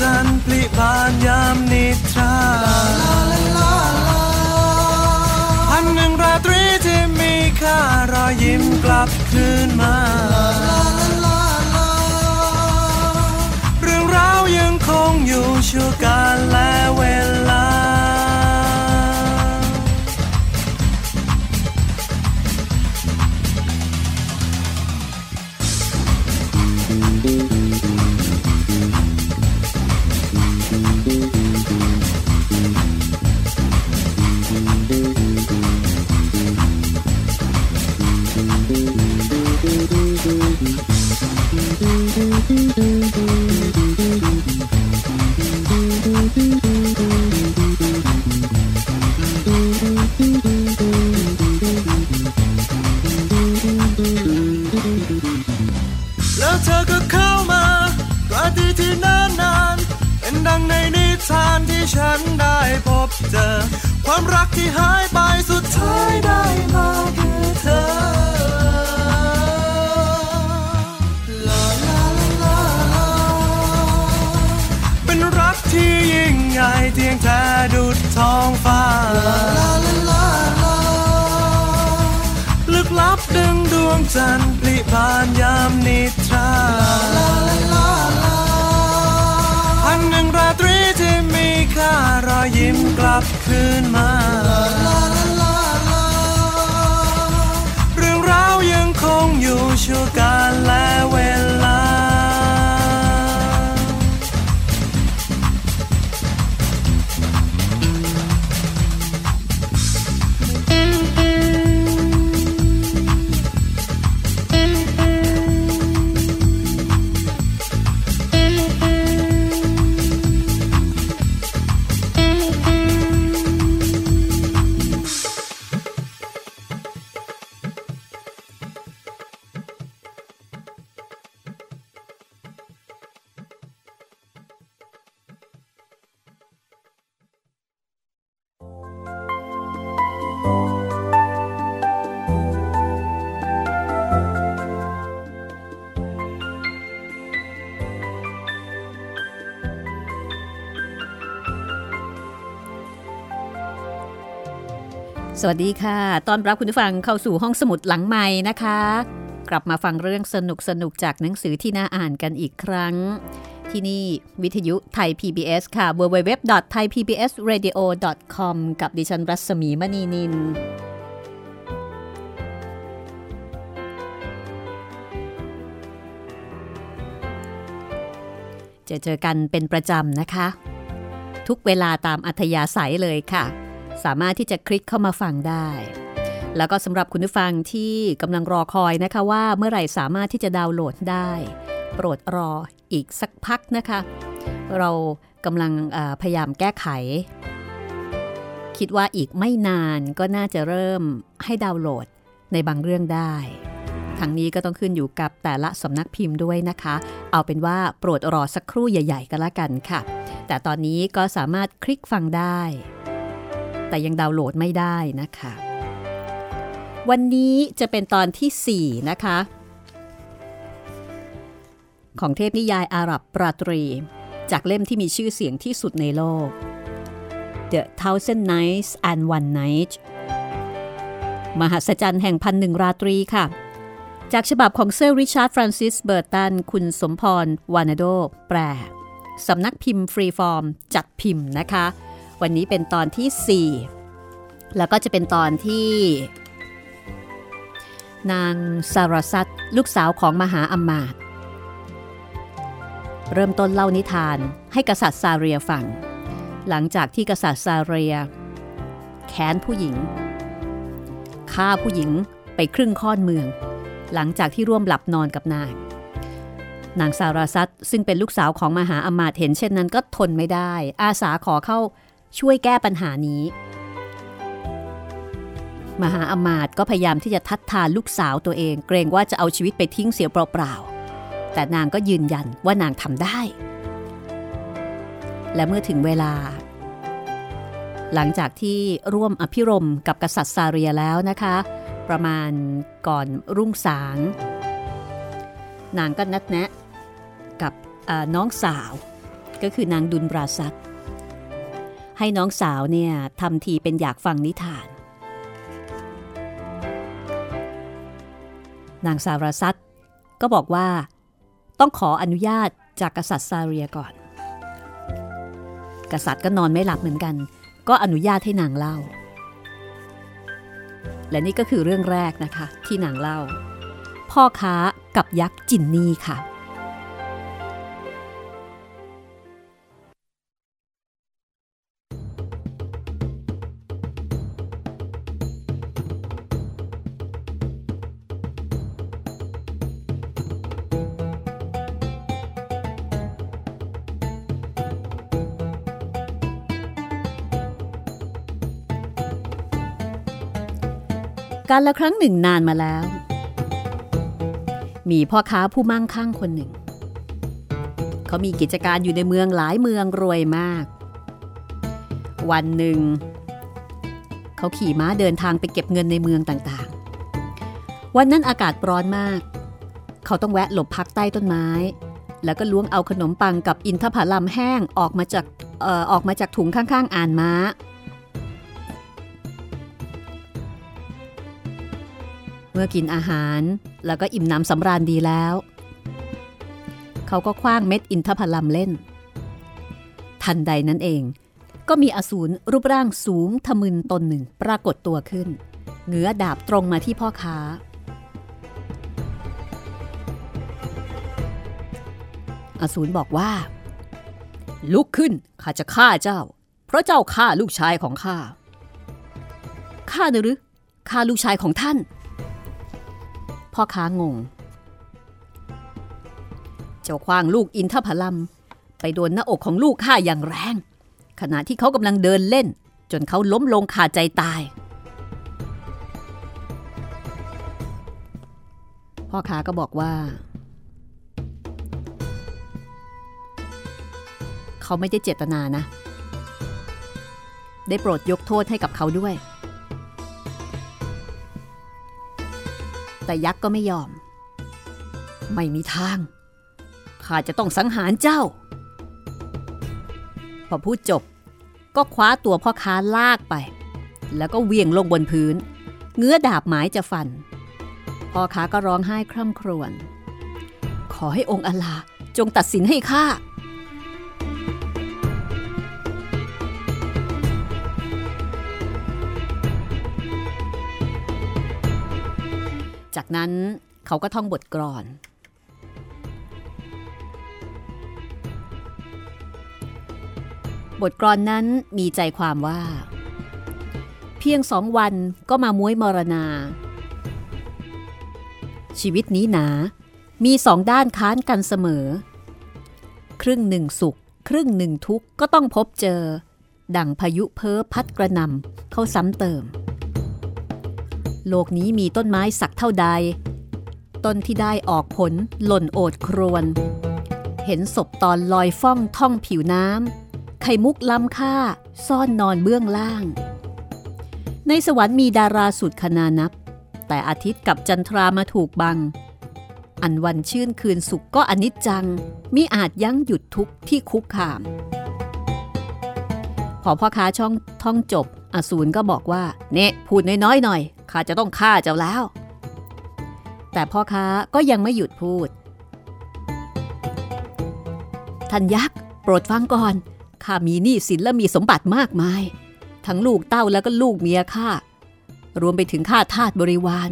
จันทร์ปลิบานยามนิทราพันหนึ่งราตรีที่มีค่ารอยยิ้มกลับคืนมา เรื่องราวยังคงอยู่ชั่วการและเวล ที่ฉันได้พบเจอ ความรักที่หายไปสุดท้ายได้มาคือเธอเป็นรักที่ยิ่งใหญ่เทียงแท้ดุดท้องฟ้า ลึกลับดึงดวงจันทร์ปลิบานยามนิ afkun maður วัสดีค่ะ ตอนรับคุณผู้ฟังเข้าสู่ห้องสมุดหลังใหม่นะคะ กลับมาฟังเรื่องสนุกสนุกจากหนังสือที่น่าอ่านกันอีกครั้ง ที่นี่วิทยุไทย PBS ค่ะ www.thaipbsradio.com กับดิฉันรัศมีมณีนิน จะเจอกันเป็นประจำนะคะ ทุกเวลาตามอัธยาศัยเลยค่ะ สามารถที่จะคลิกเข้ามาฟังได้ แล้วก็สำหรับคุณผู้ฟังที่กำลังรอคอยนะคะว่าเมื่อไหร่สามารถที่จะดาวน์โหลดได้ โปรดรออีกสักพักนะคะ เรากำลังพยายามแก้ไข คิดว่าอีกไม่นานก็น่าจะเริ่มให้ดาวน์โหลดในบางเรื่องได้ทั้งนี้ก็ต้องขึ้นอยู่กับแต่ละสำนักพิมพ์ด้วยนะคะ เอาเป็นว่าโปรดรอสักครู่ใหญ่ ๆ ก็แล้วกันค่ะ แต่ตอนนี้ก็สามารถคลิกฟังได้ แต่ยังดาวน์โหลดไม่ได้นะคะ วันนี้จะเป็นตอนที่ 4 นะคะ ของเทพนิยายอาหรับปราตรี จากเล่มที่มีชื่อเสียงที่สุดในโลก The Thousand Nights and One Night มหัศจรรย์แห่งพันหนึ่งราตรีค่ะ จากฉบับของเซอร์ริชาร์ดฟรานซิสเบอร์ตัน คุณสมพรวานาโด แปล สำนักพิมพ์ฟรีฟอร์ม จัดพิมพ์นะคะ วันนี้เป็นตอนที่ 4 แล้วก็จะเป็นตอนที่ นางซาราซัตลูกสาวของมหาอำมาต์เริ่มต้นเล่านิทานให้กษัตริย์ซาเรียฟัง หลังจากที่กษัตริย์ซาเรียแค้นผู้หญิงฆ่าผู้หญิงไปครึ่งค่อนเมือง หลังจากที่ร่วมหลับนอนกับนางนางสาราซัตซึ่งเป็นลูกสาวของมหาอมาตย์เห็นเช่นนั้นก็ทนไม่ได้ อาสาขอเข้า ช่วยแก้ปัญหานี้ มหาอมาตย์ก็พยายามที่จะทัดทานลูกสาวตัวเอง เกรงว่าจะเอาชีวิตไปทิ้งเสียเปล่าๆแต่นางก็ยืนยันว่านางทำได้ และเมื่อถึงเวลา หลังจากที่ร่วมอภิรมกับกษัตริย์ซาเรียแล้วนะคะ ประมาณก่อนรุ่งสาง นางก็นัดแนะกับน้องสาวก็คือนางดุลบราซัต ให้น้องสาวเนี่ยทำทีเป็นอยากฟังนิทาน นางสาวราซัตก็บอกว่า ต้องขออนุญาตจากกษัตริย์ซาเรียก่อน กษัตริย์ก็นอนไม่หลับเหมือนกัน ก็อนุญาตให้นางเล่า และนี่ก็คือเรื่องแรกนะคะที่นางเล่า พ่อค้ากับยักษ์จินนี่ค่ะ การละครั้งหนึ่งนานมาแล้ว มีพ่อค้าผู้มั่งคั่งคนหนึ่ง เขามีกิจการอยู่ในเมืองหลายเมืองรวยมาก วันหนึ่ง เขาขี่ม้าเดินทางไปเก็บเงินในเมืองต่างๆ วันนั้นอากาศร้อนมาก เขาต้องแวะหลบพักใต้ต้นไม้ แล้วก็ล้วงเอาขนมปังกับอินทผลัมแห้งออกมาจากเอ่อออกมาจากถุงข้างๆ อ่านม้า มื่อกินอาหารแล้วก็อิ่มน้ำสำราญดีแล้ว เขาก็คว้างเม็ดอินทผลัมเล่น ทันใดนั้นเอง ก็มีอสูรรูปร่างสูงทะมึนตนหนึ่งปรากฏตัวขึ้นเหงือดาบตรงมาที่พ่อค้า อสูรบอกว่า ลุกขึ้นข้าจะฆ่าเจ้า เพราะเจ้าฆ่าลูกชายของข้าฆ่าหรือฆ่าลูกชายของท่าน พ่อค้างง เจ้าควางลูกอินทผลัมไปโดนหน้าอกของลูกข้าอย่างแรง ขณะที่เขากำลังเดินเล่น จนเขาล้มลงขาดใจตาย พ่อค้าก็บอกว่า เขาไม่ได้เจตนานะ ได้โปรดยกโทษให้กับเขาด้วย แต่ยักษ์ก็ไม่ยอม ไม่มีทาง ข้าจะต้องสังหารเจ้า พอพูดจบ ก็คว้าตัวพ่อค้าลากไป แล้วก็เวียงลงบนพื้น เงื้อดาบหมายจะฟัน พ่อค้าก็ร้องไห้คร่ำครวญ ขอให้องค์อลาจงตัดสินให้ข้า จากนั้นเขาก็ท่องบทกลอน บทกลอนนั้นมีใจความว่า เพียงสองวันก็มาม้วยมรณา ชีวิตนี้หนา มีสองด้านค้านกันเสมอ ครึ่งหนึ่งสุข ครึ่งหนึ่งทุกข์ก็ต้องพบเจอ ดังพายุเพ้อพัดกระนำเข้าซ้ำเติม โลกนี้มีต้นไม้สักเท่าใด ต้นที่ได้ออกผลหล่นโอดครวน เห็นศพตอนลอยฟ่องท่องผิวน้ำไข่มุกล้ำค่าซ่อนนอนเบื้องล่าง ในสวรรค์มีดาราสุดขนานับ แต่อาทิตย์กับจันทรามาถูกบัง อันวันชื่นคืนสุขก็อนิจจังมิอาจยั้งหยุดทุกข์ที่คุกคาม พอพ่อค้าช่องท่องจบ อสูรก็บอกว่า เนะพูดน้อยๆหน่อยข้าจะต้องฆ่าเจ้าแล้ว แต่พ่อค้าก็ยังไม่หยุดพูด ท่านยักษ์โปรดฟังก่อนข้ามีหนี้สินและมีสมบัติมากมาย ทั้งลูกเต้าแล้วก็ลูกเมียข้ารวมไปถึงข้าทาสบริวาร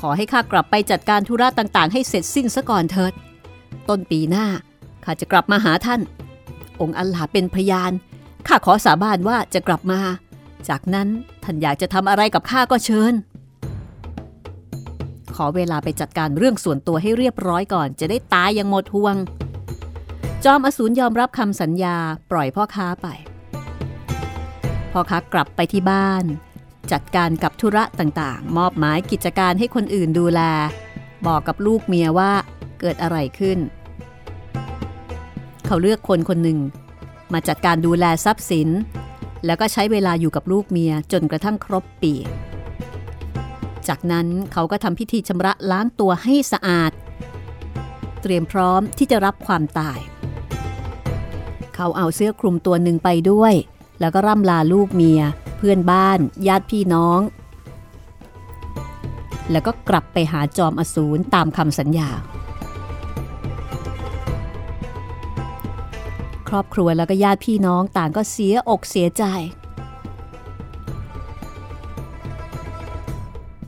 ขอให้ข้ากลับไปจัดการธุระต่างๆ ให้เสร็จสิ้นซะก่อนเถิด ต้นปีหน้าข้าจะกลับมาหาท่าน องค์อัลลาเป็นพยานข้าขอสาบานว่าจะกลับมา จากนั้นท่านอยากจะทำอะไรกับข้าก็เชิญ ขอเวลาไปจัดการเรื่องส่วนตัวให้เรียบร้อยก่อน จะได้ตายอย่างหมดห่วง จอมอสูรยอมรับคำสัญญาปล่อยพ่อค้าไป พ่อค้ากลับไปที่บ้าน จัดการกับธุระต่างๆ มอบหมายกิจการให้คนอื่นดูแล บอกกับลูกเมียว่าเกิดอะไรขึ้น เขาเลือกคนคนหนึ่งมาจัดการดูแลทรัพย์สิน แล้วก็ใช้เวลาอยู่กับลูกเมียจนกระทั่งครบปี จากนั้นเขาก็ทำพิธีชำระล้างตัวให้สะอาด เตรียมพร้อมที่จะรับความตาย เขาเอาเสื้อคลุมตัวหนึ่งไปด้วย แล้วก็ร่ำลาลูกเมีย เพื่อนบ้าน ญาติพี่น้อง แล้วก็กลับไปหาจอมอสูรตามคำสัญญา ครอบครัวแล้วก็ญาติพี่น้องต่างก็เสียอกเสียใจ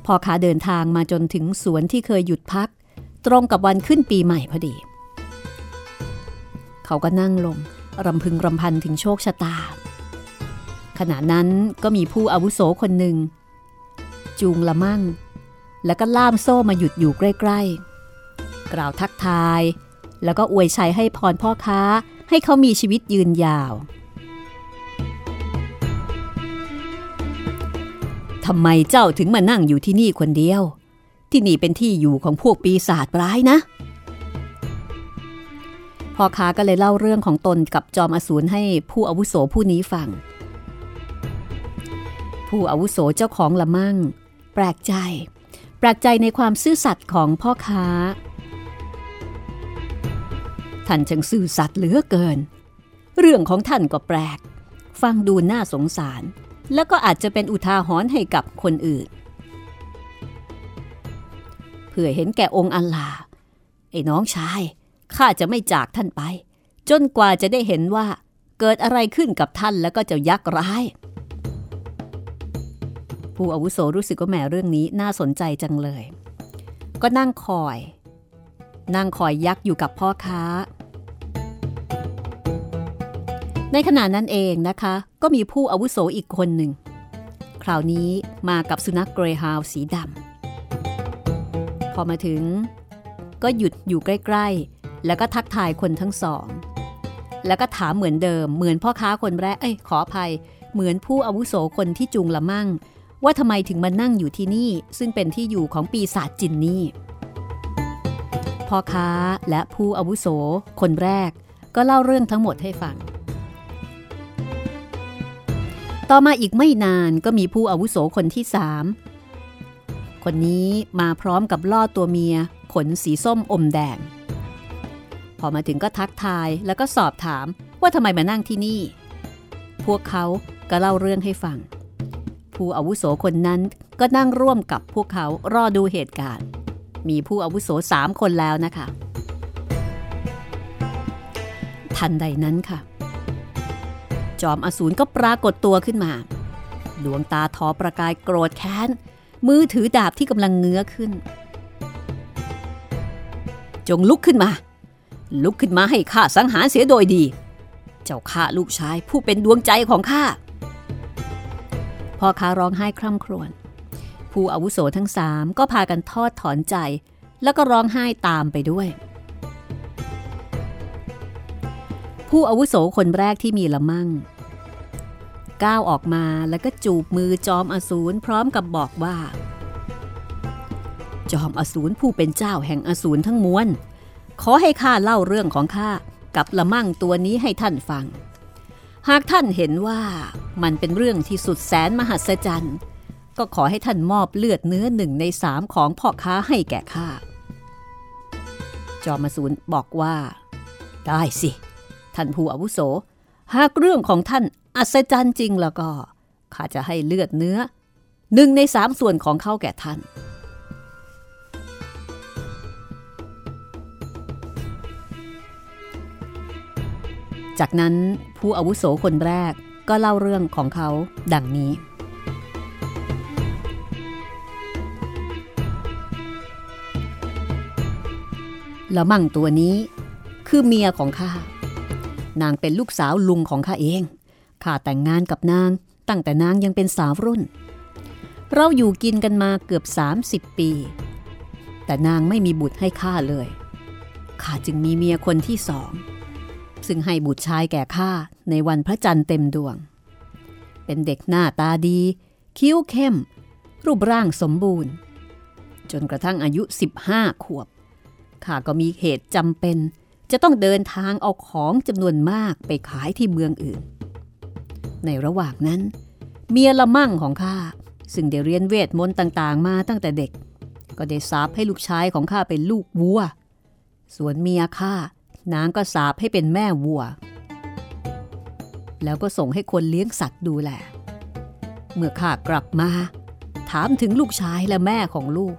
พอขาเดินทางมาจนถึงสวนที่เคยหยุดพัก ตรงกับวันขึ้นปีใหม่พอดี เขาก็นั่งลงรำพึงรำพันถึงโชคชะตา ขณะนั้นก็มีผู้อาวุโสคนหนึ่ง จูงละมั่ง แล้วก็ล่ามโซ่มาหยุดอยู่ใกล้ ๆ กล่าวทักทาย แล้วก็อวยชัยให้พรพ่อค้า ให้เขามีชีวิตยืนยาวทำไมเจ้าถึงมานั่งอยู่ที่นี่คนเดียว ที่นี่เป็นที่อยู่ของพวกปีศาจร้ายนะพ่อค้าก็เลยเล่าเรื่องของตนกับจอมอสูรให้ผู้อาวุโสผู้นี้ฟัง ผู้อาวุโสเจ้าของละมั่ง แปลกใจ แปลกใจในความซื่อสัตย์ของพ่อค้า ท่านช่างซื่อสัตย์เหลือเกิน เรื่องของท่านก็แปลก ฟังดูน่าสงสาร แล้วก็อาจจะเป็นอุทาหรณ์ให้กับคนอื่น เพื่อเห็นแก่องค์อัลลาไอ้น้องชายข้าจะไม่จากท่านไป จนกว่าจะได้เห็นว่า เกิดอะไรขึ้นกับท่านแล้วก็เจ้ายักษ์ร้าย ผู้อาวุโสรู้สึกว่าแหมเรื่องนี้น่าสนใจจังเลย ก็นั่งคอย นั่งคอยยักษ์อยู่กับพ่อค้า ในขณะนั้นเองนะคะ ก็มีผู้อาวุโสอีกคนหนึ่ง คราวนี้มากับสุนัขเกรย์ฮาวสีดำพอมาถึง ก็หยุดอยู่ใกล้ๆ แล้วก็ทักทายคนทั้งสอง แล้วก็ถามเหมือนเดิม เหมือนพ่อค้าคนแรกเอ้ยขออภัย เหมือนผู้อาวุโสคนที่จูงละมั่ง ว่าทำไมถึงมานั่งอยู่ที่นี่ ซึ่งเป็นที่อยู่ของปีศาจจินนี่พ่อค้าและผู้อาวุโสคนแรก ก็เล่าเรื่องทั้งหมดให้ฟัง ต่อมาอีกไม่นานก็มีผู้อาวุโสคนที่สามคนนี้มาพร้อมกับล่อตัวเมีย ขนสีส้มอมแดง พอมาถึงก็ทักทายแล้วก็สอบถามว่าทำไมมานั่งที่นี่ พวกเขาก็เล่าเรื่องให้ฟัง ผู้อาวุโสคนนั้นก็นั่งร่วมกับพวกเขารอดูเหตุการณ์ มีผู้อาวุโสสามคนแล้วนะคะ ทันใดนั้นค่ะ จอมอสูรก็ปรากฏตัวขึ้นมา ดวงตาทอประกายโกรธแค้น มือถือดาบที่กำลังเงื้อขึ้น จงลุกขึ้นมา ลุกขึ้นมาให้ข้าสังหารเสียโดยดี เจ้าข้าลูกชายผู้เป็นดวงใจของข้าพ่อค้าร้องไห้คร่ำครวญผู้อาวุโสทั้งสามก็พากันทอดถอนใจ แล้วก็ร้องไห้ตามไปด้วย ผู้อาวุโสคนแรกที่มีละมั่ง ก้าวออกมาแล้วก็จูบมือจอมอสูรพร้อมกับบอกว่า จอมอสูรผู้เป็นเจ้าแห่งอสูรทั้งมวลขอให้ข้าเล่าเรื่องของข้ากับละมั่งตัวนี้ให้ท่านฟัง หากท่านเห็นว่ามันเป็นเรื่องที่สุดแสนมหัศจรรย์ ก็ขอให้ท่านมอบเลือดเนื้อหนึ่งในสามของพ่อค้าให้แก่ข้าจอมอสูนบอกว่า ได้สิ ท่านผู้อาวุโส หากเรื่องของท่านอัศจรรย์จริงแล้วก็ ข้าจะให้เลือดเนื้อหนึ่งในสามส่วนของเขาแก่ท่าน จากนั้นผู้อาวุโสคนแรกก็เล่าเรื่องของเขาดังนี้ ละมั่งตัวนี้คือเมียของข้า นางเป็นลูกสาวลุงของข้าเอง ข้าแต่งงานกับนางตั้งแต่นางยังเป็นสาวรุ่น เราอยู่กินกันมาเกือบ 30 ปี แต่นางไม่มีบุตรให้ข้าเลย ข้าจึงมีเมียคนที่สอง ซึ่งให้บุตรชายแก่ข้าในวันพระจันทร์เต็มดวง เป็นเด็กหน้าตาดี คิ้วเข้ม รูปร่างสมบูรณ์ จนกระทั่งอายุ 15 ขวบ ข้าก็มีเหตุจำเป็น จะต้องเดินทางเอาของจำนวนมากไปขายที่เมืองอื่น ในระหว่างนั้น เมียละมั่งของข้าซึ่งได้เรียนเวทมนต์ต่างๆ มาตั้งแต่เด็ก ก็ได้สาบให้ลูกชายของข้าเป็นลูกวัว ส่วนเมียข้านางก็สาบให้เป็นแม่วัว แล้วก็ส่งให้คนเลี้ยงสัตว์ดูแล เมื่อข้ากลับมา ถามถึงลูกชายและแม่ของลูก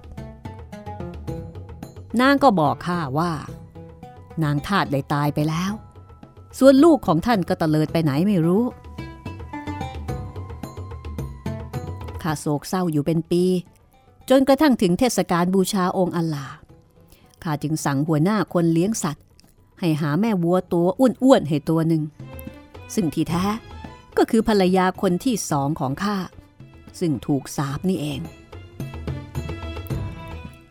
นางก็บอกข้าว่า นางทาตได้ตายไปแล้ว ส่วนลูกของท่านก็ตะเลิดไปไหนไม่รู้ ข้าโศกเศร้าอยู่เป็นปี จนกระทั่งถึงเทศกาลบูชาองค์อัลลาข้าจึงสั่งหัวหน้าคนเลี้ยงสัตว์ ให้หาแม่วัวตัวอ้วนๆให้ตัวหนึ่ง ซึ่งที่แท้ก็คือภรรยาคนที่สองของข้า ซึ่งถูกสาบนี่เอง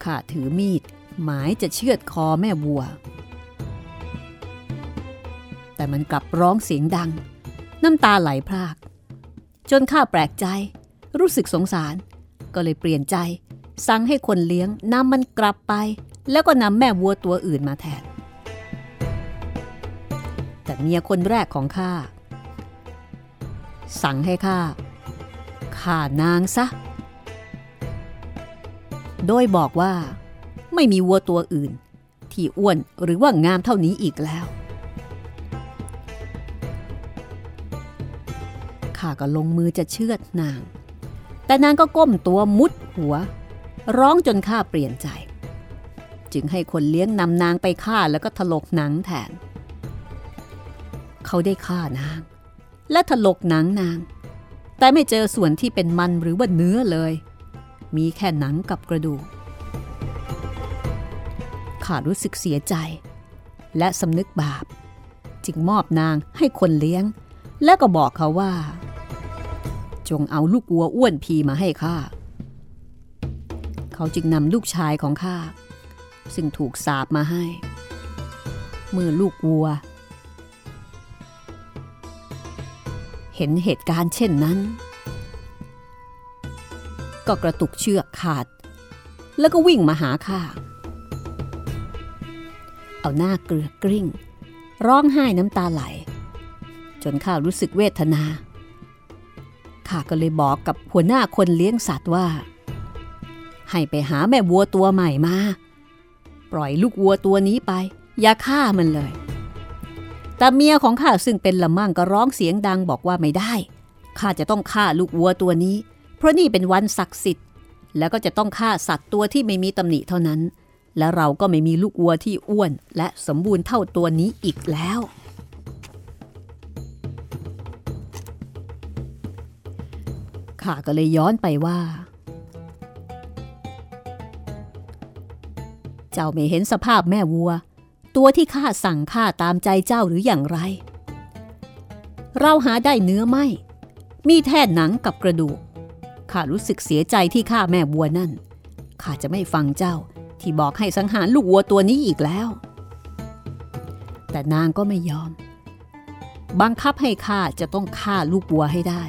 ข้าถือมีดหมายจะเชือดคอแม่วัว แต่มันกลับร้องเสียงดัง น้ำตาไหลพราก จนข้าแปลกใจ รู้สึกสงสาร ก็เลยเปลี่ยนใจ สั่งให้คนเลี้ยงนำมันกลับไป แล้วก็นำแม่วัวตัวอื่นมาแทน แต่เมียคนแรกของข้าสั่งให้ข้าฆ่านางซะ โดยบอกว่า ไม่มีวัวตัวอื่น ที่อ้วนหรือว่างามเท่านี้อีกแล้ว ข้าก็ลงมือจะเชือดนาง แต่นางก็ก้มตัวมุดหัว ร้องจนข้าเปลี่ยนใจ จึงให้คนเลี้ยงนำนางไปฆ่าแล้วก็ถลกหนังแทน เขาได้ฆ่านาง และถลกหนังนาง แต่ไม่เจอส่วนที่เป็นมันหรือว่าเนื้อเลย มีแค่หนังกับกระดูกข้ารู้สึกเสียใจ และสำนึกบาป จึงมอบนางให้คนเลี้ยง และก็บอกเขาว่า จงเอาลูกวัวอ้วนพีมาให้ข้า เขาจึงนำลูกชายของข้า ซึ่งถูกสาบมาให้ เมื่อลูกวัว เห็นเหตุการณ์เช่นนั้น ก็กระตุกเชือกขาด แล้วก็วิ่งมาหาข้า เอาหน้าเกลือกกริ้ง ร้องไห้น้ำตาไหล จนข้ารู้สึกเวทนา ข้าก็เลยบอกกับหัวหน้าคนเลี้ยงสัตว์ว่า ให้ไปหาแม่วัวตัวใหม่มา ปล่อยลูกวัวตัวนี้ไป อย่าฆ่ามันเลย แต่เมียของข้าซึ่งเป็นละมั่งก็ร้องเสียงดังบอกว่าไม่ได้ ข้าจะต้องฆ่าลูกวัวตัวนี้ เพราะนี่เป็นวันศักดิ์สิทธิ์ แล้วก็จะต้องฆ่าสัตว์ตัวที่ไม่มีตำหนิเท่านั้น และเราก็ไม่มีลูกวัวที่อ้วนและสมบูรณ์เท่าตัวนี้อีกแล้ว ข้าก็เลยย้อนไปว่า เจ้าไม่เห็นสภาพแม่วัว ตัวที่ข้าสั่งข้าตามใจเจ้าหรืออย่างไร เราหาได้เนื้อไม่ มีแท่หนังกับกระดูกข้ารู้สึกเสียใจที่ข้าแม่วัวนั่นข้าจะไม่ฟังเจ้าที่บอกให้สังหารลูกวัวตัวนี้อีกแล้ว แต่นางก็ไม่ยอม บังคับให้ข้าจะต้องฆ่าลูกวัวให้ได้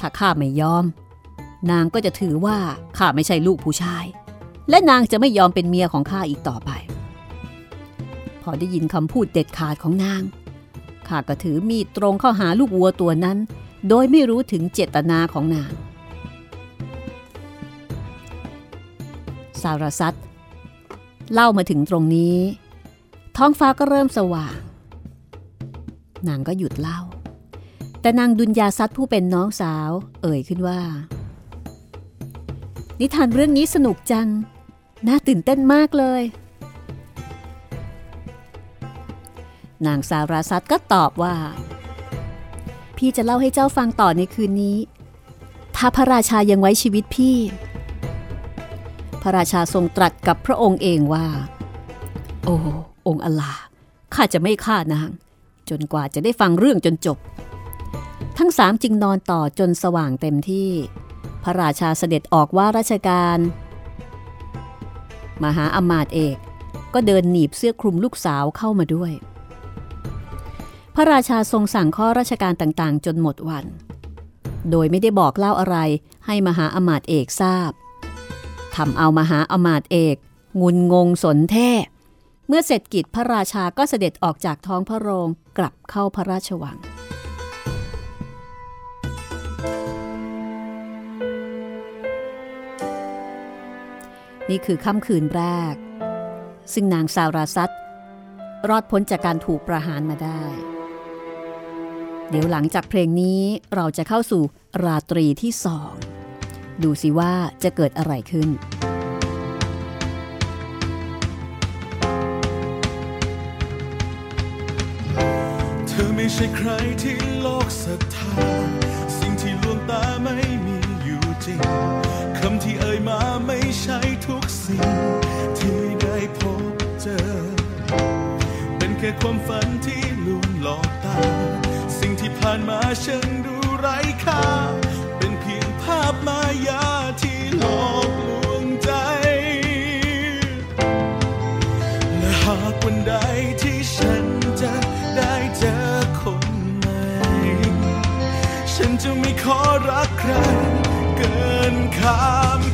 ถ้าข้าไม่ยอม นางก็จะถือว่าข้าไม่ใช่ลูกผู้ชาย และนางจะไม่ยอมเป็นเมียของข้าอีกต่อไป พอได้ยินคำพูดเด็ดขาดของนางข้าก็ถือมีดตรงเข้าหาลูกวัวตัวนั้น โดยไม่รู้ถึงเจตนาของนางสารสัตเล่ามาถึงตรงนี้ ท้องฟ้าก็เริ่มสว่าง นางก็หยุดเล่า แต่นางดุลยาซัดผู้เป็นน้องสาว เอ่ยขึ้นว่า นิทานเรื่องนี้สนุกจัง น่าตื่นเต้นมากเลย นางสาราซัตก็ตอบว่า พี่จะเล่าให้เจ้าฟังต่อในคืนนี้ ถ้าพระราชายังไว้ชีวิตพี่ พระราชาทรงตรัสกับพระองค์เองว่า โอ้องค์อลาข้าจะไม่ฆ่านาง จนกว่าจะได้ฟังเรื่องจนจบ ทั้งสามจึงนอนต่อจนสว่างเต็มที่ พระราชาเสด็จออกว่าราชการ มหาอมาตย์เอกก็เดินหนีบเสื้อคลุมลูกสาวเข้ามาด้วย พระราชาทรงสั่งข้อราชการต่างๆ จนหมดวัน โดยไม่ได้บอกเล่าอะไรให้มหาอมาตย์เอกทราบทำเอามหาอมาตย์เอกงุนงงสนแท้เมื่อเสร็จกิจพระราชาก็เสด็จออกจากท้องพระโรงกลับเข้าพระราชวัง นี่คือค่ำคืนแรก ซึ่งนางสาราซัตรอดพ้นจากการถูกประหารมาได้ เดี๋ยวหลังจากเพลงนี้เราจะเข้าสู่ราตรีที่สอง ดูสิว่าจะเกิดอะไรขึ้นเธอไม่ใช่ใครที่โลกศรัทธาสิ่งที่ลวงตาไม่มีอยู่จริง คำที่เอ่ยมาไม่ใช่ สิ่งที่ได้พบเจอ เป็นแค่ความฝันที่ลวงหลอกตา สิ่งที่ผ่านมาฉันดูไร้ค่า เป็นเพียงภาพมายาที่หลอกลวงใจ และหากวันใดที่ฉันจะได้เจอคนใหม่ ฉันจะไม่ขอรักใครเกินคืนเรื่องราว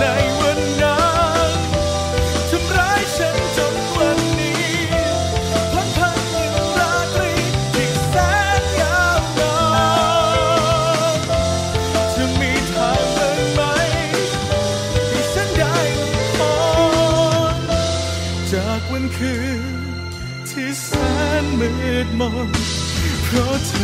ในวันนั้นทำร้ายฉันจนวันนี้พันพันยังราตรีที่แสนยาวนานจะมีทางบ้างไหมให้ฉันได้พรจากวันคืนที่แสนมืดมนเพราะเธอ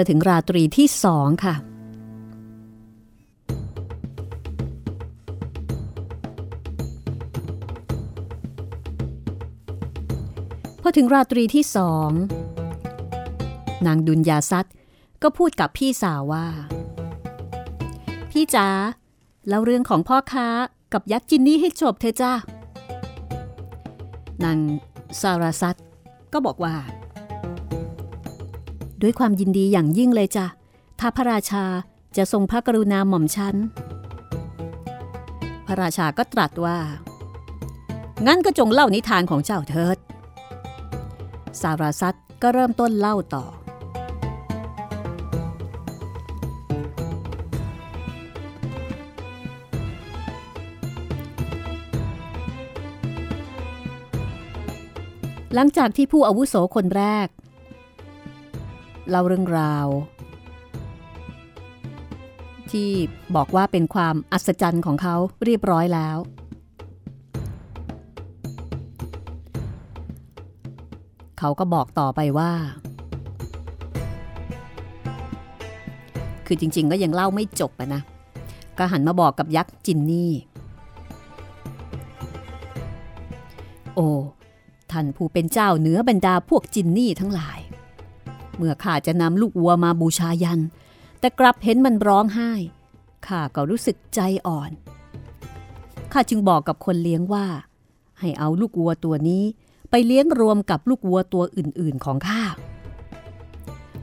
ก็ถึงราตรีที่สองค่ะ พอถึงราตรีที่สองนางดุลยาซัดก็พูดกับพี่สาวว่า พี่จ๋าเล่าเรื่องของพ่อค้ากับยักษ์จินนี่ให้จบเธอจ้านางสาราซัตก็บอกว่า ด้วยความยินดีอย่างยิ่งเลยจ้ะถ้าพระราชาจะทรงพระกรุณาหม่อมฉัน พระราชาก็ตรัสว่า งั้นก็จงเล่านิทานของเจ้าเถิด สาราซัตก็เริ่มต้นเล่าต่อ หลังจากที่ผู้อาวุโสคนแรก เล่าเรื่องราว ที่บอกว่าเป็นความอัศจรรย์ของเขาเรียบร้อยแล้ว เขาก็บอกต่อไปว่า คือจริง ๆ ก็ยังเล่าไม่จบนะ ก็หันมาบอกกับยักษ์จินนี่ โอ้ท่านผู้เป็นเจ้าเหนือบรรดาพวกจินนี่ทั้งหลาย เมื่อข้าจะนำลูกวัวมาบูชายัน แต่กลับเห็นมันร้องไห้ ข้าก็รู้สึกใจอ่อน ข้าจึงบอกกับคนเลี้ยงว่า ให้เอาลูกวัวตัวนี้ไปเลี้ยงรวมกับลูกวัวตัวอื่นๆของข้า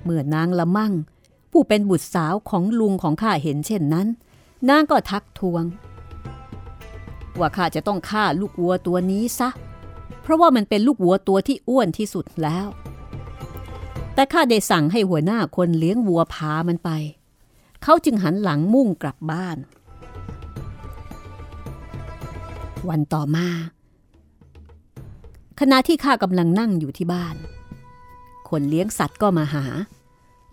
เมื่อนางละมั่ง ผู้เป็นบุตรสาวของลุงของข้าเห็นเช่นนั้น นางก็ทักทวง ว่าข้าจะต้องฆ่าลูกวัวตัวนี้ซะ เพราะว่ามันเป็นลูกวัวตัวที่อ้วนที่สุดแล้ว แต่ข้าได้สั่งให้หัวหน้าคนเลี้ยงวัวพามันไป เขาจึงหันหลังมุ่งกลับบ้าน วันต่อมา ขณะที่ข้ากำลังนั่งอยู่ที่บ้าน คนเลี้ยงสัตว์ก็มาหา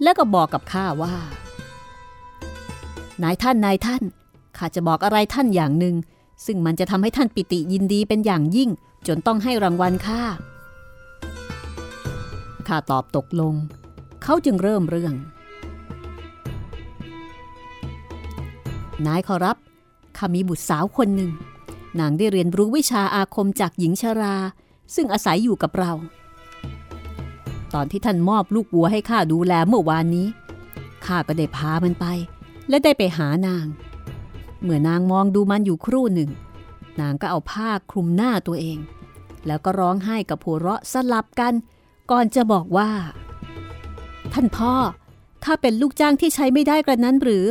แล้วก็บอกกับข้าว่า นายท่านนายท่านข้าจะบอกอะไรท่านอย่างหนึ่งซึ่งมันจะทำให้ท่านปิติยินดีเป็นอย่างยิ่ง จนต้องให้รางวัลข้า ข้าตอบตกลง เขาจึงเริ่มเรื่อง นายขอรับข้ามีบุตรสาวคนหนึ่ง นางได้เรียนรู้วิชาอาคมจากหญิงชรา ซึ่งอาศัยอยู่กับเรา ตอนที่ท่านมอบลูกวัวให้ข้าดูแลเมื่อวานนี้ ข้าก็ได้พามันไป และได้ไปหานาง เมื่อนางมองดูมันอยู่ครู่หนึ่ง นางก็เอาผ้าคลุมหน้าตัวเอง แล้วก็ร้องไห้กับหัวเราะสลับกัน ก่อนจะบอกว่า ท่านพ่อข้าเป็นลูกจ้างที่ใช้ไม่ได้กระนั้นหรือ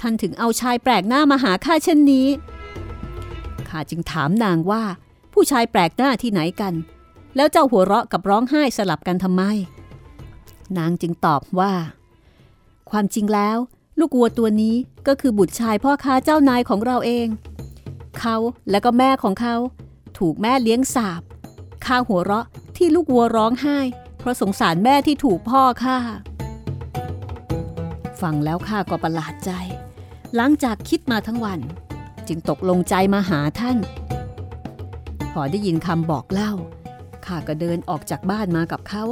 ท่านถึงเอาชายแปลกหน้ามาหาข้าเช่นนี้ข้าจึงถามนางว่า ผู้ชายแปลกหน้าที่ไหนกัน แล้วเจ้าหัวเราะกับร้องไห้สลับกันทำไม นางจึงตอบว่า ความจริงแล้ว ลูกวัวตัวนี้ก็คือบุตรชายพ่อค้าเจ้านายของเราเอง เขาและก็แม่ของเขา ถูกแม่เลี้ยงสาบข้าหัวเราะ ที่ลูกวัวร้องไห้ เพราะสงสารแม่ที่ถูกพ่อฆ่า ฟังแล้วข้าก็ประหลาดใจ หลังจากคิดมาทั้งวัน จึงตกลงใจมาหาท่าน พอได้ยินคำบอกเล่าข้าก็เดินออกจากบ้านมากับเขา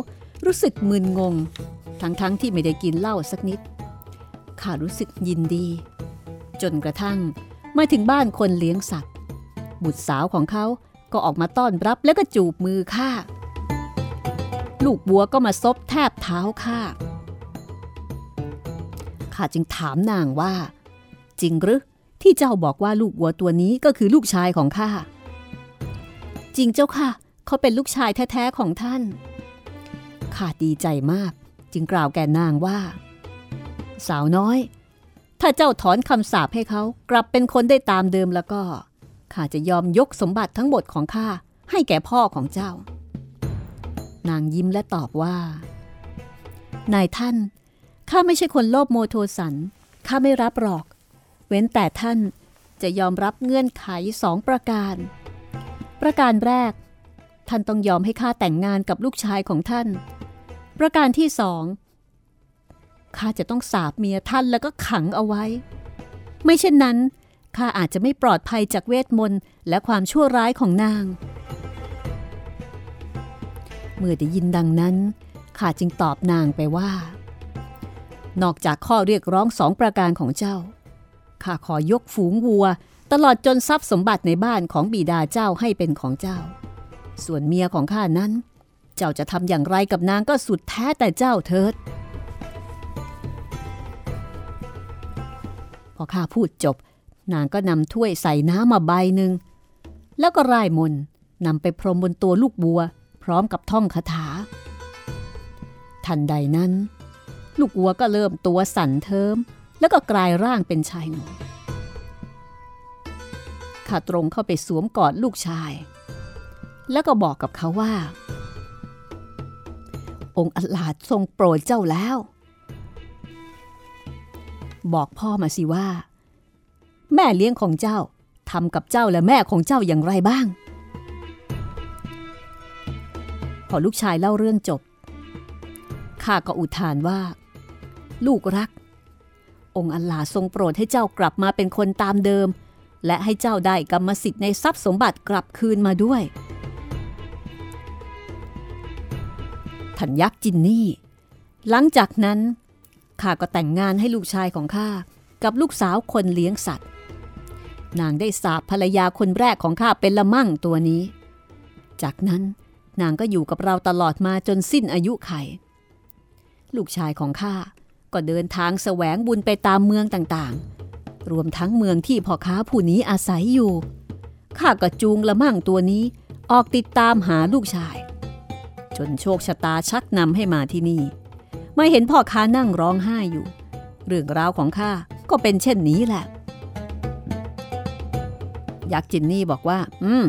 รู้สึกมึนงง ทั้งๆทที่ไม่ได้กินเหล้าสักนิดข้ารู้สึกยินดี จนกระทั่งมาถึงบ้านคนเลี้ยงสัตว์ บุตรสาวของเขาก็ออกมาต้อนรับแล้วก็จูบมือข้า ลูกบัวก็มาซบแทบเท้าข้า ข้าจึงถามนางว่า จริงหรือที่เจ้าบอกว่าลูกวัวตัวนี้ก็คือลูกชายของข้า จริงเจ้าค่ะ เขาเป็นลูกชายแท้ๆของท่าน ข้าดีใจมาก จึงกล่าวแก่นางว่า สาวน้อย ถ้าเจ้าถอนคำสาปให้เขากลับเป็นคนได้ตามเดิมแล้วก็ข้าจะยอมยกสมบัติทั้งหมดของข้าให้แก่พ่อของเจ้า นางยิ้มและตอบว่า นายท่าน ข้าไม่ใช่คนโลภโมโทสัน ข้าไม่รับหรอก เว้นแต่ท่านจะยอมรับเงื่อนไขสองประการ ประการแรก ท่านต้องยอมให้ข้าแต่งงานกับลูกชายของท่าน ประการที่สองข้าจะต้องสาบเมียท่านแล้วก็ขังเอาไว้ ไม่เช่นนั้นข้าอาจจะไม่ปลอดภัยจากเวทมนต์และความชั่วร้ายของนาง เมื่อได้ยินดังนั้น ข้าจึงตอบนางไปว่า นอกจากข้อเรียกร้องสองประการของเจ้า ข้าขอยกฝูงวัว ตลอดจนทรัพย์สมบัติในบ้านของบิดาเจ้าให้เป็นของเจ้า ส่วนเมียของข้านั้น เจ้าจะทำอย่างไรกับนางก็สุดแท้แต่เจ้าเถิดพอข้าพูดจบ นางก็นำถ้วยใส่น้ำมาใบหนึ่งแล้วก็ร่ายมนนำไปพรมบนตัวลูกบัว พร้อมกับท่องคาถา ทันใดนั้น ลูกวัวก็เริ่มตัวสั่นเทิม แล้วก็กลายร่างเป็นชายหนุ่มข้าตรงเข้าไปสวมกอดลูกชาย แล้วก็บอกกับเขาว่า องค์อัลลาดทรงโปรดเจ้าแล้ว บอกพ่อมาสิว่า แม่เลี้ยงของเจ้าทำกับเจ้าและแม่ของเจ้าอย่างไรบ้าง พอลูกชายเล่าเรื่องจบ ข้าก็อุทานว่า ลูกรัก องค์อัลลาทรงโปรดให้เจ้ากลับมาเป็นคนตามเดิม และให้เจ้าได้กรรมสิทธิ์ในทรัพย์สมบัติกลับคืนมาด้วยทันยักษ์จินนี่ หลังจากนั้นข้าก็แต่งงานให้ลูกชายของข้ากับลูกสาวคนเลี้ยงสัตว์ นางได้สาบภรรยาคนแรกของข้าเป็นละมั่งตัวนี้ จากนั้น นางก็อยู่กับเราตลอดมาจนสิ้นอายุไข ลูกชายของข้าก็เดินทางแสวงบุญไปตามเมืองต่างๆ รวมทั้งเมืองที่พ่อค้าผู้นี้อาศัยอยู่ข้าก็จูงละมั่งตัวนี้ออกติดตามหาลูกชาย จนโชคชะตาชักนำให้มาที่นี่ ไมาเห็นพ่อค้านั่งร้องไห้อยู่ เรื่องราวของข้าก็เป็นเช่นนี้แหละยักษ์จินนี่บอกว่า อืม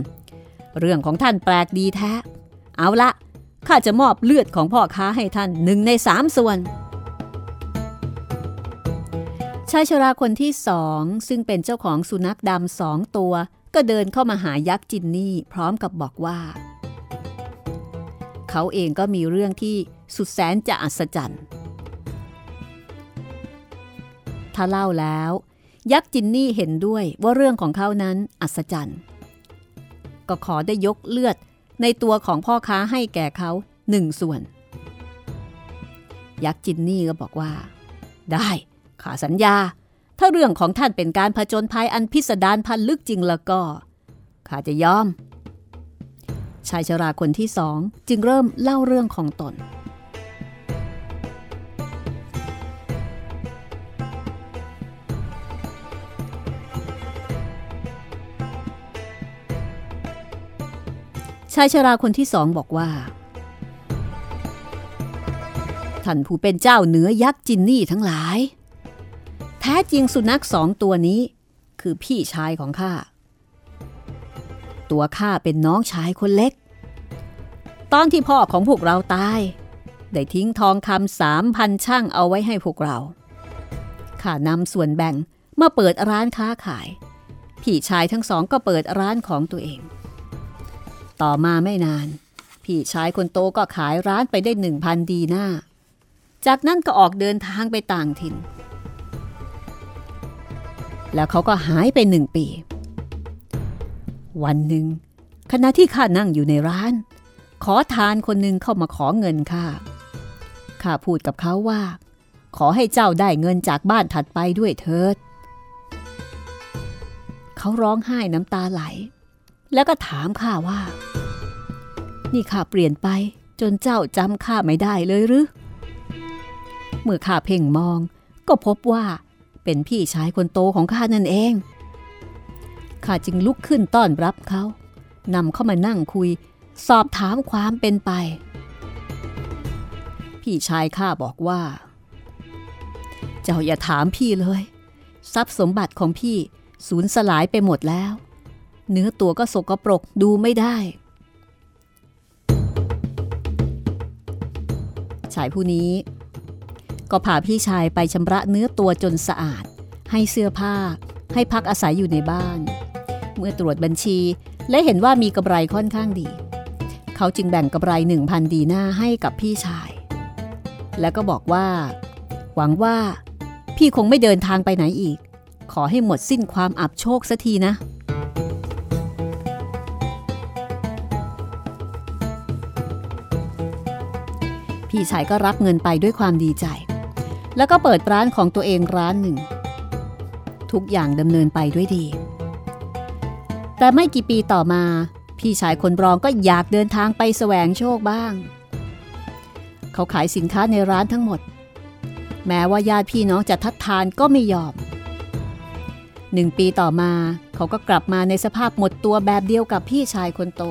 เรื่องของท่านแปลกดีแท้ เอาละข้าจะมอบเลือดของพ่อค้าให้ท่านหนึ่งในสามส่วน ชายชราคนที่สองซึ่งเป็นเจ้าของสุนัขดำสองตัว ก็เดินเข้ามาหายักษ์จินนี่พร้อมกับบอกว่า เขาเองก็มีเรื่องที่สุดแสนจะอัศจรรย์ ถ้าเล่าแล้ว ยักษ์จินนี่เห็นด้วยว่าเรื่องของเขานั้นอัศจรรย์ ก็ขอได้ยกเลือด ในตัวของพ่อค้าให้แก่เขาหนึ่งส่วน ยักษ์จินนี่ก็บอกว่า ได้ข้าสัญญา ถ้าเรื่องของท่านเป็นการผจญภัยอันพิสดารพันลึกจริงแล้วก็ข้าจะยอม ชายชราคนที่สองจึงเริ่มเล่าเรื่องของตน ชายชราคนที่สองบอกว่า ท่านผู้เป็นเจ้าเหนือยักษ์จินนี่ทั้งหลาย แท้จริงสุนัขสองตัวนี้ คือพี่ชายของข้า ตัวข้าเป็นน้องชายคนเล็ก ตอนที่พ่อของพวกเราตาย ได้ทิ้งทองคำสามพันช่างเอาไว้ให้พวกเรา ข้านำส่วนแบ่งมาเปิดร้านค้าขาย พี่ชายทั้งสองก็เปิดร้านของตัวเอง ต่อมาไม่นาน พี่ชายคนโตก็ขายร้านไปได้หนึ่งพันดีหน้า จากนั้นก็ออกเดินทางไปต่างถิ่น แล้วเขาก็หายไปหนึ่งปี วันหนึ่งขณะที่ข้านั่งอยู่ในร้าน ขอทานคนหนึ่งเข้ามาขอเงินข้าข้าพูดกับเขาว่า ขอให้เจ้าได้เงินจากบ้านถัดไปด้วยเถิด เขาร้องไห้น้ำตาไหล แล้วก็ถามข้าว่า นี่ข้าเปลี่ยนไปจนเจ้าจำข้าไม่ได้เลยหรือ เมื่อข้าเพ่งมองก็พบว่าเป็นพี่ชายคนโตของข้านั่นเอง ข้าจึงลุกขึ้นต้อนรับเขานำเข้ามานั่งคุย สอบถามความเป็นไป พี่ชายข้าบอกว่า เจ้าอย่าถามพี่เลย ทรัพย์สมบัติของพี่สูญสลายไปหมดแล้ว เนื้อตัวก็สกปรกดูไม่ได้ ชายผู้นี้ ก็พาพี่ชายไปชำระเนื้อตัวจนสะอาด ให้เสื้อผ้า ให้พักอาศัยอยู่ในบ้าน เมื่อตรวจบัญชีและเห็นว่ามีกำไรค่อนข้างดี เขาจึงแบ่งกำไรหนึ่งพันดีหน้าให้กับพี่ชาย แล้วก็บอกว่า หวังว่า พี่คงไม่เดินทางไปไหนอีก ขอให้หมดสิ้นความอับโชคสักทีนะ พี่ชายก็รับเงินไปด้วยความดีใจ แล้วก็เปิดร้านของตัวเองร้านหนึ่ง ทุกอย่างดำเนินไปด้วยดี แต่ไม่กี่ปีต่อมา พี่ชายคนรองก็อยากเดินทางไปแสวงโชคบ้าง เขาขายสินค้าในร้านทั้งหมด แม้ว่าญาติพี่น้องจะทัดทานก็ไม่ยอมหนึ่งปีต่อมาเขาก็กลับมาในสภาพหมดตัวแบบเดียวกับพี่ชายคนโต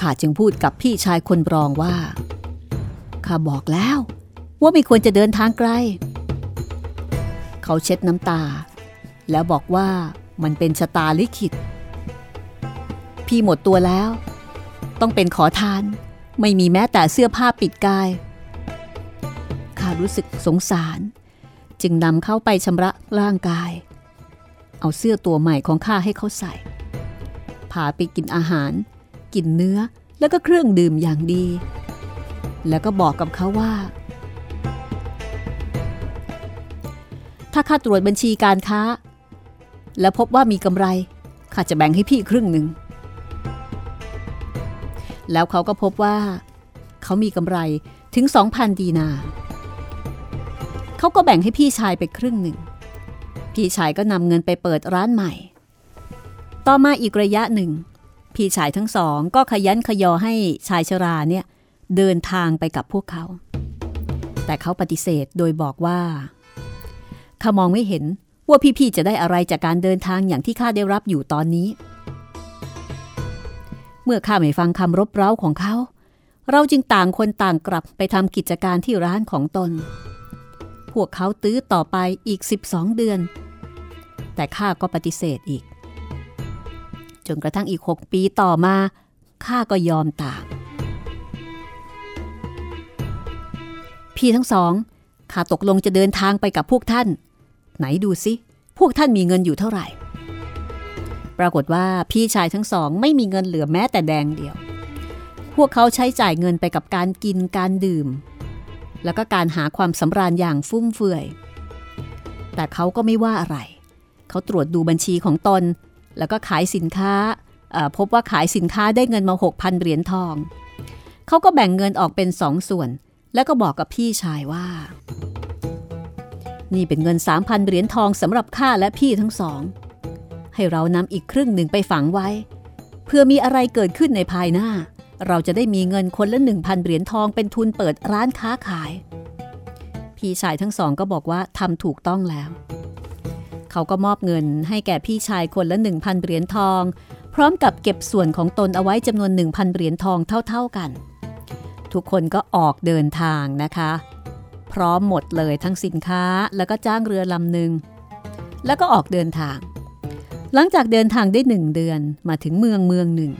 ข้าจึงพูดกับพี่ชายคนรองว่า ข้าบอกแล้วว่าไม่ควรจะเดินทางไกล เขาเช็ดน้ำตา แล้วบอกว่ามันเป็นชะตาลิขิต พี่หมดตัวแล้ว ต้องเป็นขอทาน ไม่มีแม้แต่เสื้อผ้าปิดกาย ข้ารู้สึกสงสาร จึงนำเข้าไปชำระร่างกาย เอาเสื้อตัวใหม่ของข้าให้เขาใส่ พาไปกินอาหาร กินเนื้อแล้วก็เครื่องดื่มอย่างดี แล้วก็บอกกับเขาว่า ถ้าข้าตรวจบัญชีการค้า แล้วพบว่ามีกำไรข้าจะแบ่งให้พี่ครึ่งหนึ่ง แล้วเขาก็พบว่า เขามีกำไรถึง 2,000 ดีนา เขาก็แบ่งให้พี่ชายไปครึ่งหนึ่ง พี่ชายก็นำเงินไปเปิดร้านใหม่ ต่อมาอีกระยะหนึ่ง พี่ชายทั้งสองก็ขยันขยอให้ชายชราเนี่ยเดินทางไปกับพวกเขา แต่เขาปฏิเสธโดยบอกว่าข้ามองไม่เห็นว่าพี่ๆจะได้อะไรจากการเดินทางอย่างที่ข้าได้รับอยู่ตอนนี้ เมื่อข้าไม่ฟังคำรบเร้าของเขา เราจึงต่างคนต่างกลับไปทำกิจการที่ร้านของตน พวกเขาตื้อต่อไปอีก 12 เดือน แต่ข้าก็ปฏิเสธอีก จนกระทั่งอีก6ปีต่อมาข้าก็ยอมตาม พี่ทั้งสองข้าตกลงจะเดินทางไปกับพวกท่าน ไหนดูสิพวกท่านมีเงินอยู่เท่าไหร่ ปรากฏว่าพี่ชายทั้งสองไม่มีเงินเหลือแม้แต่แดงเดียว พวกเขาใช้จ่ายเงินไปกับการกินการดื่ม แล้วก็การหาความสำราญอย่างฟุ่มเฟือย แต่เขาก็ไม่ว่าอะไร เขาตรวจดูบัญชีของตน แล้วก็ขายสินค้าพบว่าขายสินค้าได้เงินมา 6,000 เหรียญทอง เขาก็แบ่งเงินออกเป็นสองส่วน แล้วก็บอกกับพี่ชายว่า นี่เป็นเงิน 3,000 เหรียญทองสำหรับข้าและพี่ทั้งสอง ให้เรานำอีกครึ่งหนึ่งไปฝังไว้ เพื่อมีอะไรเกิดขึ้นในภายหน้า เราจะได้มีเงินคนละ 1,000 เหรียญทองเป็นทุนเปิดร้านค้าขาย พี่ชายทั้งสองก็บอกว่าทำถูกต้องแล้ว เขาก็มอบเงินให้แก่พี่ชายคนละ 1,000 เหรียญทอง พร้อมกับเก็บส่วนของตนเอาไว้จำนวน 1,000 เหรียญทองเท่า ๆกัน ทุกคนก็ออกเดินทางนะคะ พร้อมหมดเลยทั้งสินค้าแล้วก็จ้างเรือลำหนึ่งแล้วก็ออกเดินทาง หลังจากเดินทางได้หนึ่งเดือนมาถึงเมืองเมืองหนึ่ง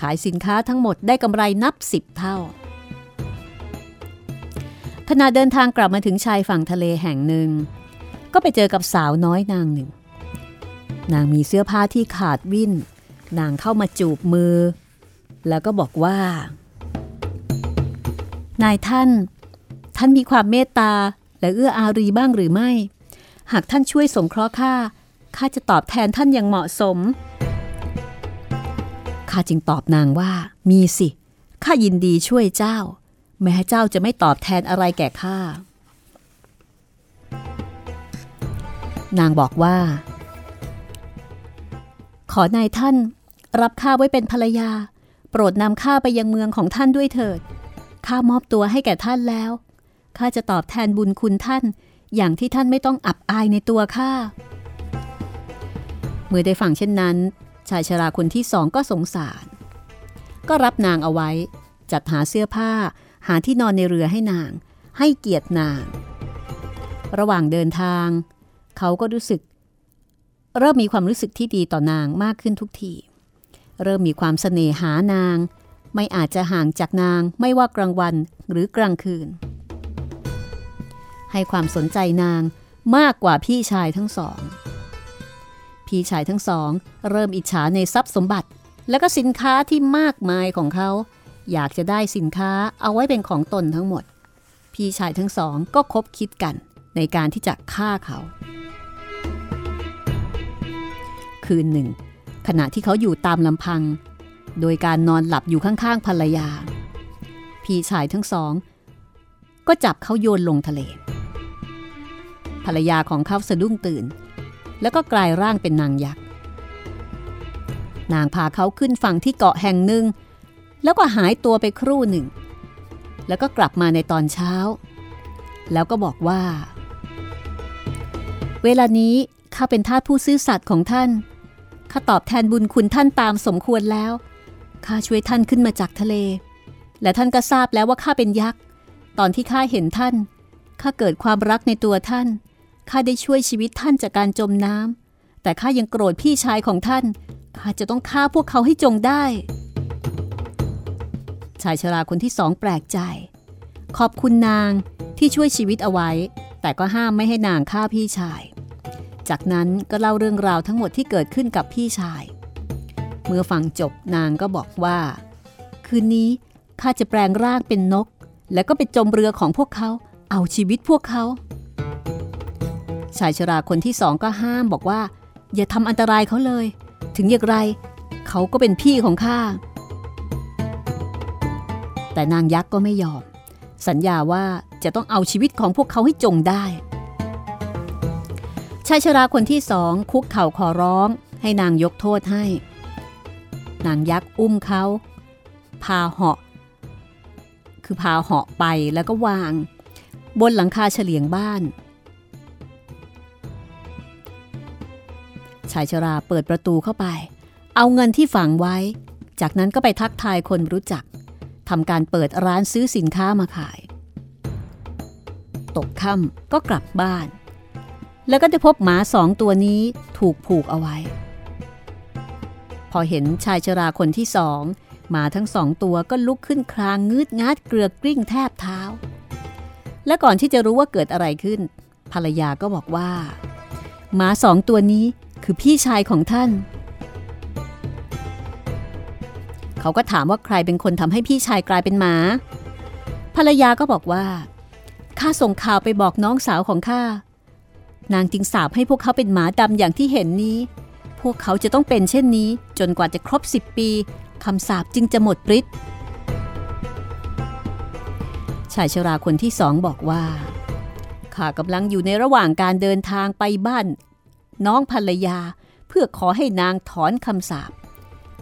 ขายสินค้าทั้งหมดได้กำไรนับสิบเท่าขณะเดินทางกลับมาถึงชายฝั่งทะเลแห่งหนึ่ง ก็ไปเจอกับสาวน้อยนางหนึ่ง นางมีเสื้อผ้าที่ขาดวิ่น นางเข้ามาจูบมือ แล้วก็บอกว่า นายท่าน ท่านมีความเมตตาและเอื้ออารีบ้างหรือไม่ หากท่านช่วยสงเคราะห์ข้าข้าจะตอบแทนท่านอย่างเหมาะสมข้าจึงตอบนางว่า มีสิข้ายินดีช่วยเจ้า แม้เจ้าจะไม่ตอบแทนอะไรแก่ข้า นางบอกว่า ขอนายท่านรับข้าไว้เป็นภรรยา โปรดนำข้าไปยังเมืองของท่านด้วยเถิด ข้ามอบตัวให้แก่ท่านแล้ว ข้าจะตอบแทนบุญคุณท่าน อย่างที่ท่านไม่ต้องอับอายในตัวข้า เมื่อได้ฟังเช่นนั้น ชายชราคนที่สองก็สงสาร ก็รับนางเอาไว้ จัดหาเสื้อผ้า หาที่นอนในเรือให้นาง ให้เกียรตินาง ระหว่างเดินทาง เขาก็รู้สึก เริ่มมีความรู้สึกที่ดีต่อนางมากขึ้นทุกที เริ่มมีความเสน่หานาง ไม่อาจจะห่างจากนางไม่ว่ากลางวันหรือกลางคืน ให้ความสนใจนางมากกว่าพี่ชายทั้งสอง พี่ชายทั้งสอง เริ่มอิจฉาในทรัพย์สมบัติ และก็สินค้าที่มากมายของเขา อยากจะได้สินค้าเอาไว้เป็นของตนทั้งหมด พี่ชายทั้งสองก็คบคิดกันในการที่จะฆ่าเขา คืนหนึ่ง ขณะที่เขาอยู่ตามลำพัง โดยการนอนหลับอยู่ข้างๆภรรยา พี่ชายทั้งสอง ก็จับเขาโยนลงทะเล ภรรยาของเขาสะดุ้งตื่น แล้วก็กลายร่างเป็นนางยักษ์นางพาเขาขึ้นฝั่งที่เกาะแห่งหนึ่ง แล้วก็หายตัวไปครู่หนึ่ง แล้วก็กลับมาในตอนเช้า แล้วก็บอกว่า เวลานี้ข้าเป็นทาสผู้ซื่อสัตย์ของท่าน ข้าตอบแทนบุญคุณท่านตามสมควรแล้ว ข้าช่วยท่านขึ้นมาจากทะเล และท่านก็ทราบแล้วว่าข้าเป็นยักษ์ ตอนที่ข้าเห็นท่าน ข้าเกิดความรักในตัวท่าน ข้าได้ช่วยชีวิตท่านจากการจมน้ำ แต่ข้ายังโกรธพี่ชายของท่าน ข้าจะต้องฆ่าพวกเขาให้จงได้ ชายชราคนที่สองแปลกใจ ขอบคุณนางที่ช่วยชีวิตเอาไว้ แต่ก็ห้ามไม่ให้นางฆ่าพี่ชาย จากนั้นก็เล่าเรื่องราวทั้งหมดที่เกิดขึ้นกับพี่ชาย เมื่อฟังจบนางก็บอกว่า คืนนี้ข้าจะแปลงร่างเป็นนก แล้วก็ไปจมเรือของพวกเขา เอาชีวิตพวกเขา ชายชราคนที่สองก็ห้ามบอกว่า อย่าทำอันตรายเขาเลย ถึงอย่างไร เขาก็เป็นพี่ของข้าแต่นางยักษ์ก็ไม่ยอม สัญญาว่าจะต้องเอาชีวิตของพวกเขาให้จงได้ ชายชราคนที่สองคุกเข่าขอร้องให้นางยกโทษให้ นางยักษ์อุ้มเขา พาเหาะ คือพาเหาะไปแล้วก็วาง บนหลังคาเฉลียงบ้าน ชายชราเปิดประตูเข้าไป เอาเงินที่ฝังไว้ จากนั้นก็ไปทักทายคนรู้จักทำการเปิดร้านซื้อสินค้ามาขาย ตกค่ำก็กลับบ้าน แล้วก็ได้พบหมาสองตัวนี้ถูกผูกเอาไว้ พอเห็นชายชราคนที่สองหมาทั้งสองตัวก็ลุกขึ้นคลางงืดงาดเกลือกกลิ้งแทบเท้า และก่อนที่จะรู้ว่าเกิดอะไรขึ้น ภรรยาก็บอกว่า หมาสองตัวนี้คือพี่ชายของท่าน เขาก็ถามว่าใครเป็นคนทำให้พี่ชายกลายเป็นหมา ภรรยาก็บอกว่าข้าส่งข่าวไปบอกน้องสาวของข้า นางจึงสาบให้พวกเขาเป็นหมาดำอย่างที่เห็นนี้ พวกเขาจะต้องเป็นเช่นนี้ จนกว่าจะครบสิบปีคำสาปจึงจะหมดฤทธิ์ชายชราคนที่สองบอกว่าข้ากำลังอยู่ในระหว่างการเดินทางไปบ้าน น้องภรรยาเพื่อขอให้นางถอนคำสาป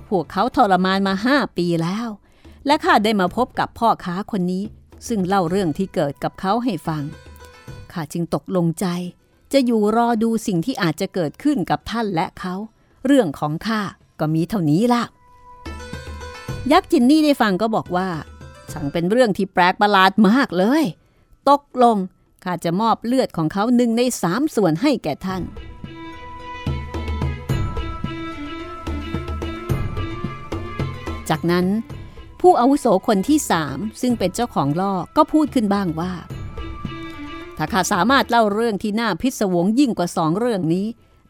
พวกเขาทรมานมาห้าปีแล้ว และข้าได้มาพบกับพ่อค้าคนนี้ ซึ่งเล่าเรื่องที่เกิดกับเขาให้ฟังข้าจึงตกลงใจ จะอยู่รอดูสิ่งที่อาจจะเกิดขึ้นกับท่านและเขา เรื่องของข้าก็มีเท่านี้ล่ะ ยักษ์จินนี่ได้ฟังก็บอกว่าช่างเป็นเรื่องที่แปลกประหลาดมากเลย ตกลงข้าจะมอบเลือดของเขาหนึ่งในสามส่วนให้แก่ท่าน จากนั้นผู้อาวุโสคนที่สามซึ่งเป็นเจ้าของล่อก็พูดขึ้นบ้างว่า ถ้าข้าสามารถเล่าเรื่องที่น่าพิศวงยิ่งกว่าสองเรื่องนี้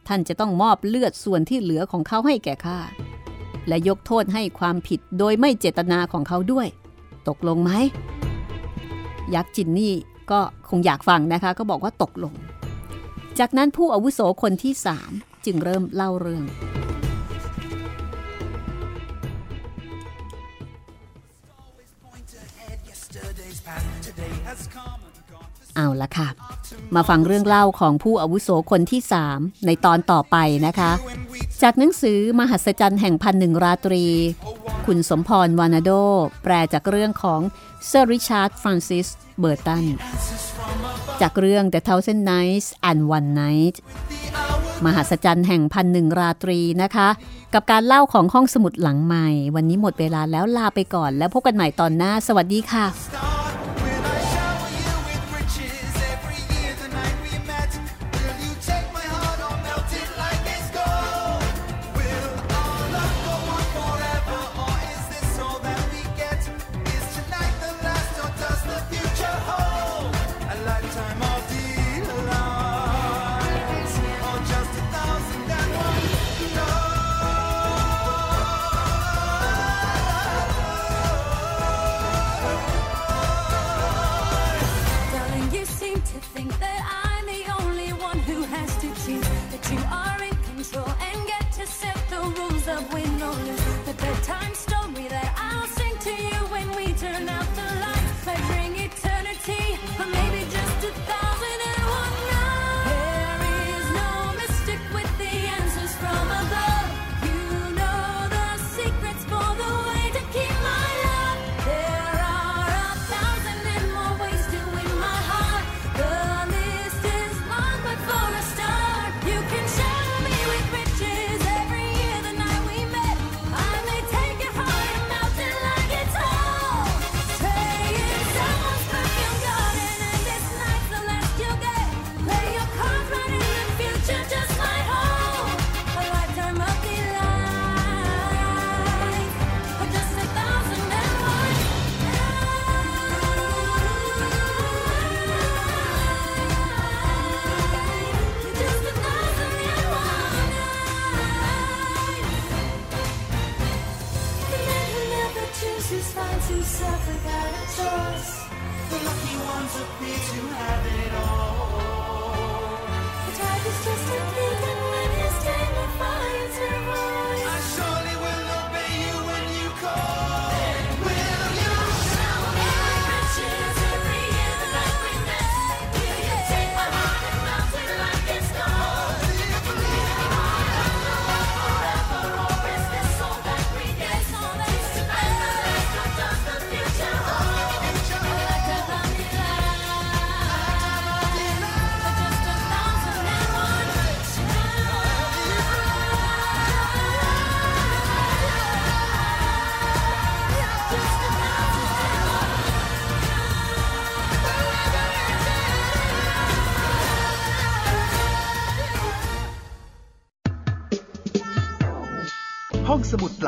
ท่านจะต้องมอบเลือดส่วนที่เหลือของเขาให้แก่ข้าและยกโทษให้ความผิดโดยไม่เจตนาของเขาด้วย ตกลงไหมยักษ์จินนี่ก็คงอยากฟังนะคะ ก็บอกว่าตกลง จากนั้นผู้อาวุโสคนที่สามจึงเริ่มเล่าเรื่อง เอาละค่ะ มาฟังเรื่องเล่าของผู้อาวุโสคนที่สามในตอนต่อไปนะคะ จากหนังสือมหัศจรรย์แห่งพันหนึ่งราตรี คุณสมพรวานาโด แปลจากเรื่องของเซอร์ริชาร์ดฟรานซิสเบอร์ตัน จากเรื่อง The Thousand Nights and One Night มหัศจรรย์แห่งพันหนึ่งราตรีนะคะ กับการเล่าของห้องสมุดหลังใหม่ วันนี้หมดเวลาแล้วลาไปก่อน แล้วพบกันใหม่ตอนหน้า สวัสดีค่ะ「